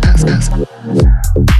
dance, dance.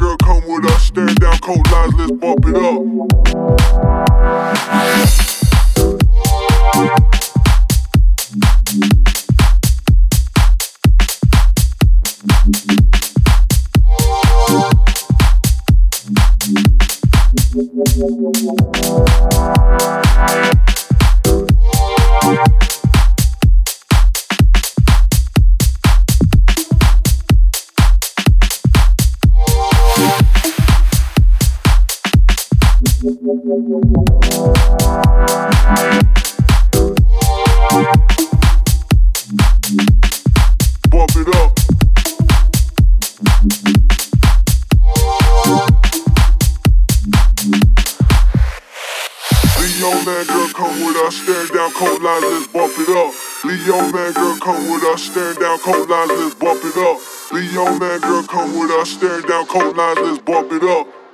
Bump us, stand down, cold lines, let's bump it up. Leo man, girl, come with us, stand down, cold lines, let's bump it up. Leo man, girl, come with us, stand down, cold lines, let's bump it up.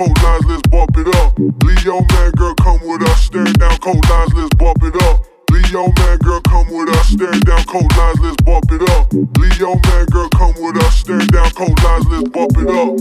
cold lines, let's bump it up. Leo man, girl, come with us. Stand down, cold lines, let's bump it up. Leo man, girl, come with us. Stand down, cold lines, let's bump it up. Leo man, girl, come with us. Stand down, cold lines, let's bump it up.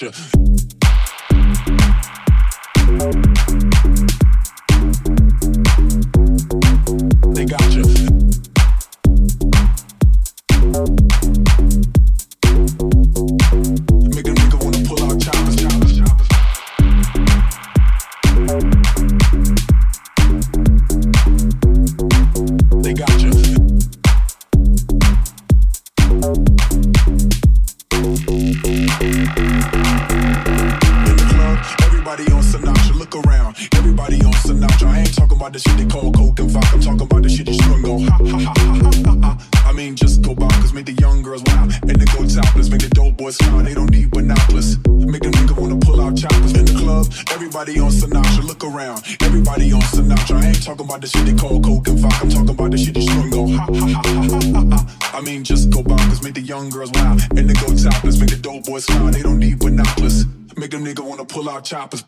Gotcha choppers.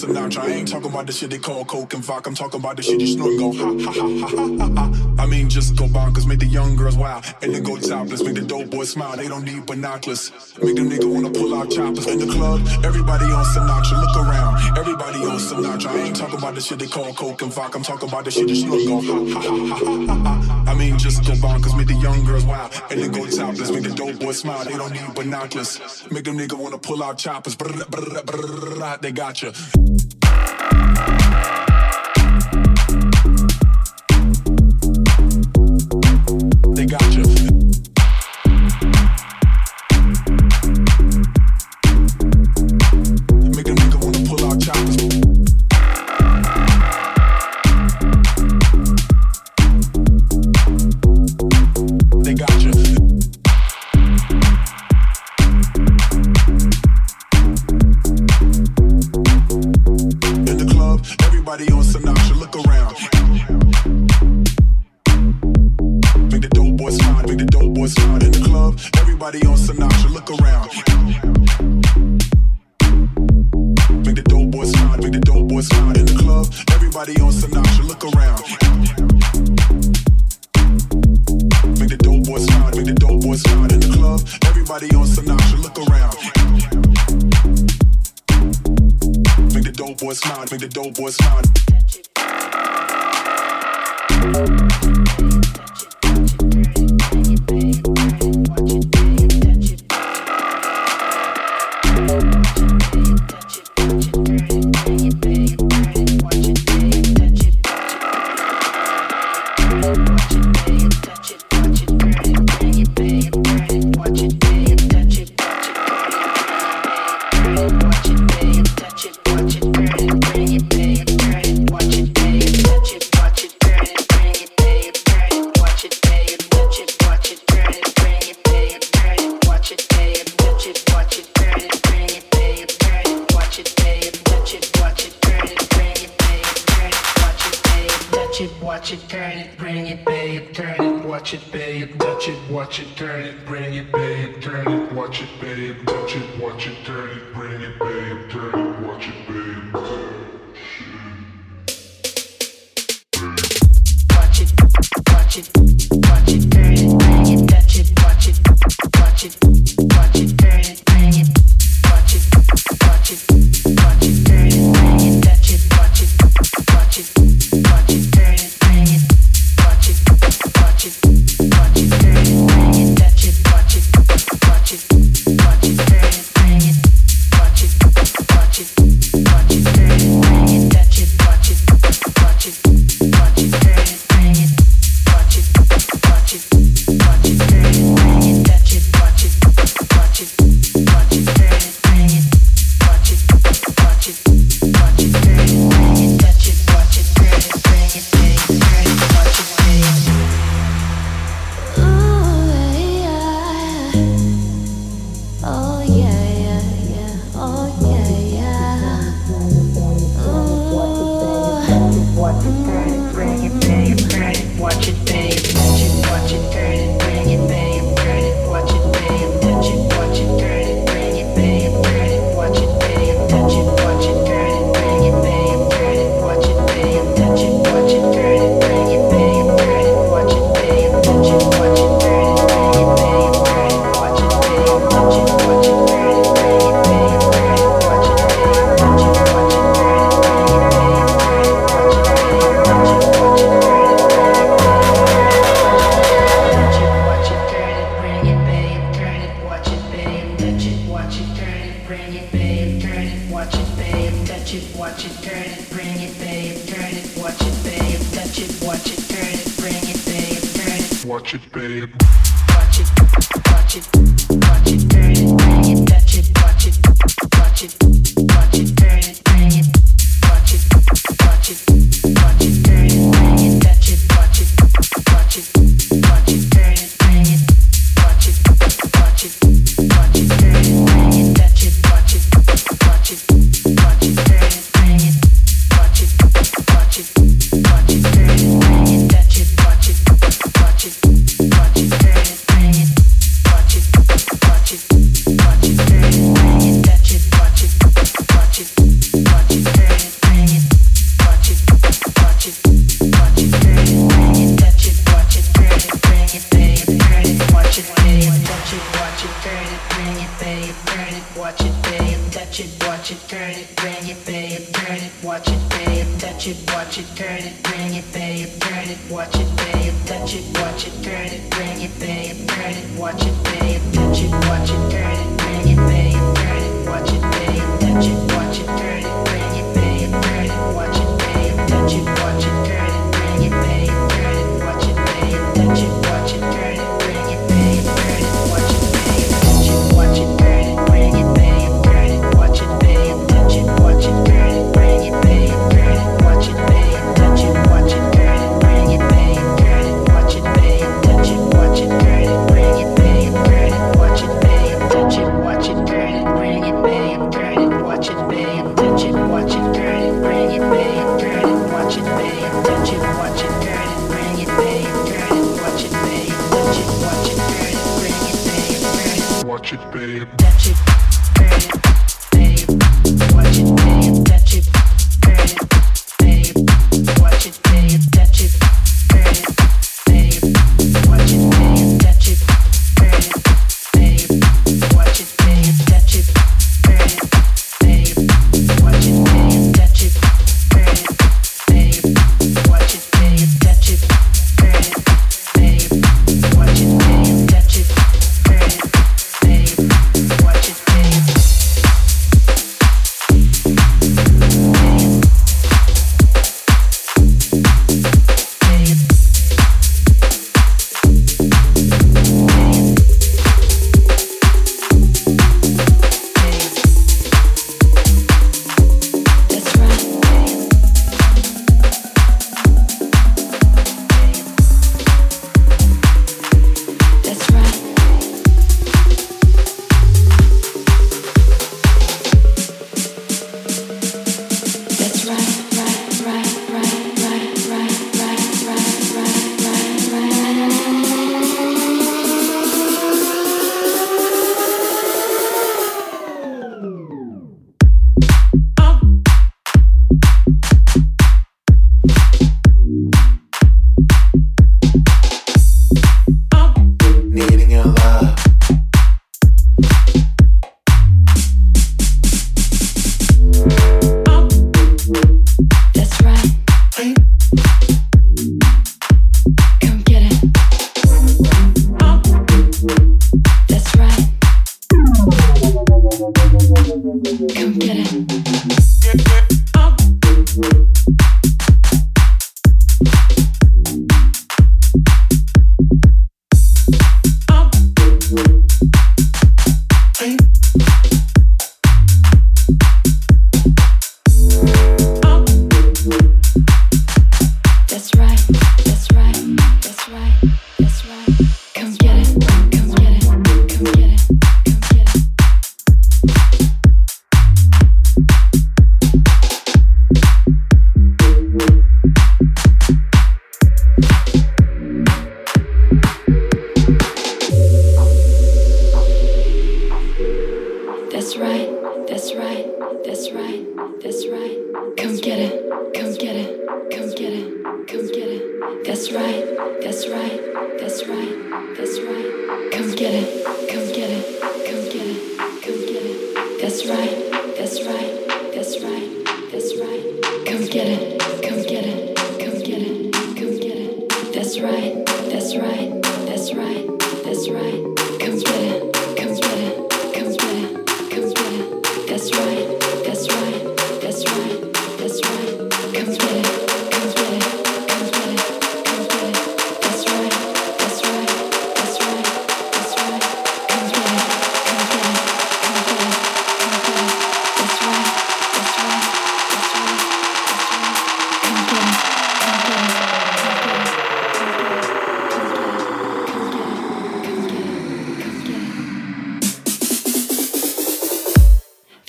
Sinatra. I ain't talking about the shit they call coke and vodka. I'm talking about the shit you snort and go ha ha ha ha ha ha. I mean, just go bonkers, make the young girls wild and then go topless, make the dope boys smile. They don't need binoculars, make them nigga wanna pull out choppers in the club. Everybody on Sinatra, look around. Everybody on Sinatra. I ain't talking about the shit they call coke and vodka. I'm talking about the shit you snort and go ha ha ha ha ha ha. I mean, just go bonkers, make the young girls wild and then go topless, make the dope boys smile. They don't need binoculars, make them nigga wanna pull out choppers. Brr, brr, brr, brr, they got you. Everybody on Sinatra, look around. Make the dope boys smile, make the dope boys smile in the club. Everybody on Sinatra, look around. Make the dope boys smile, make the dope boys smile.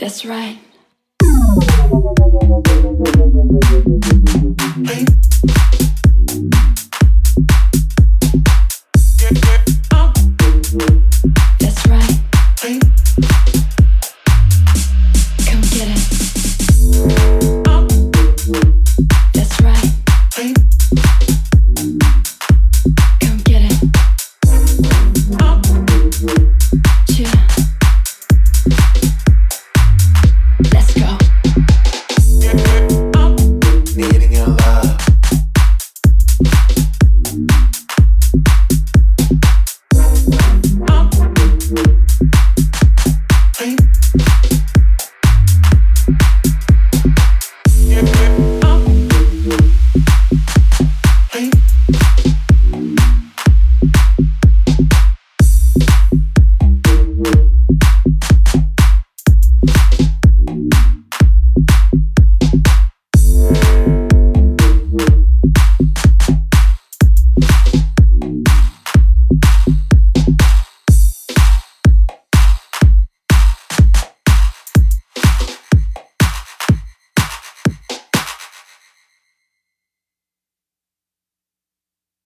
That's right. Hey.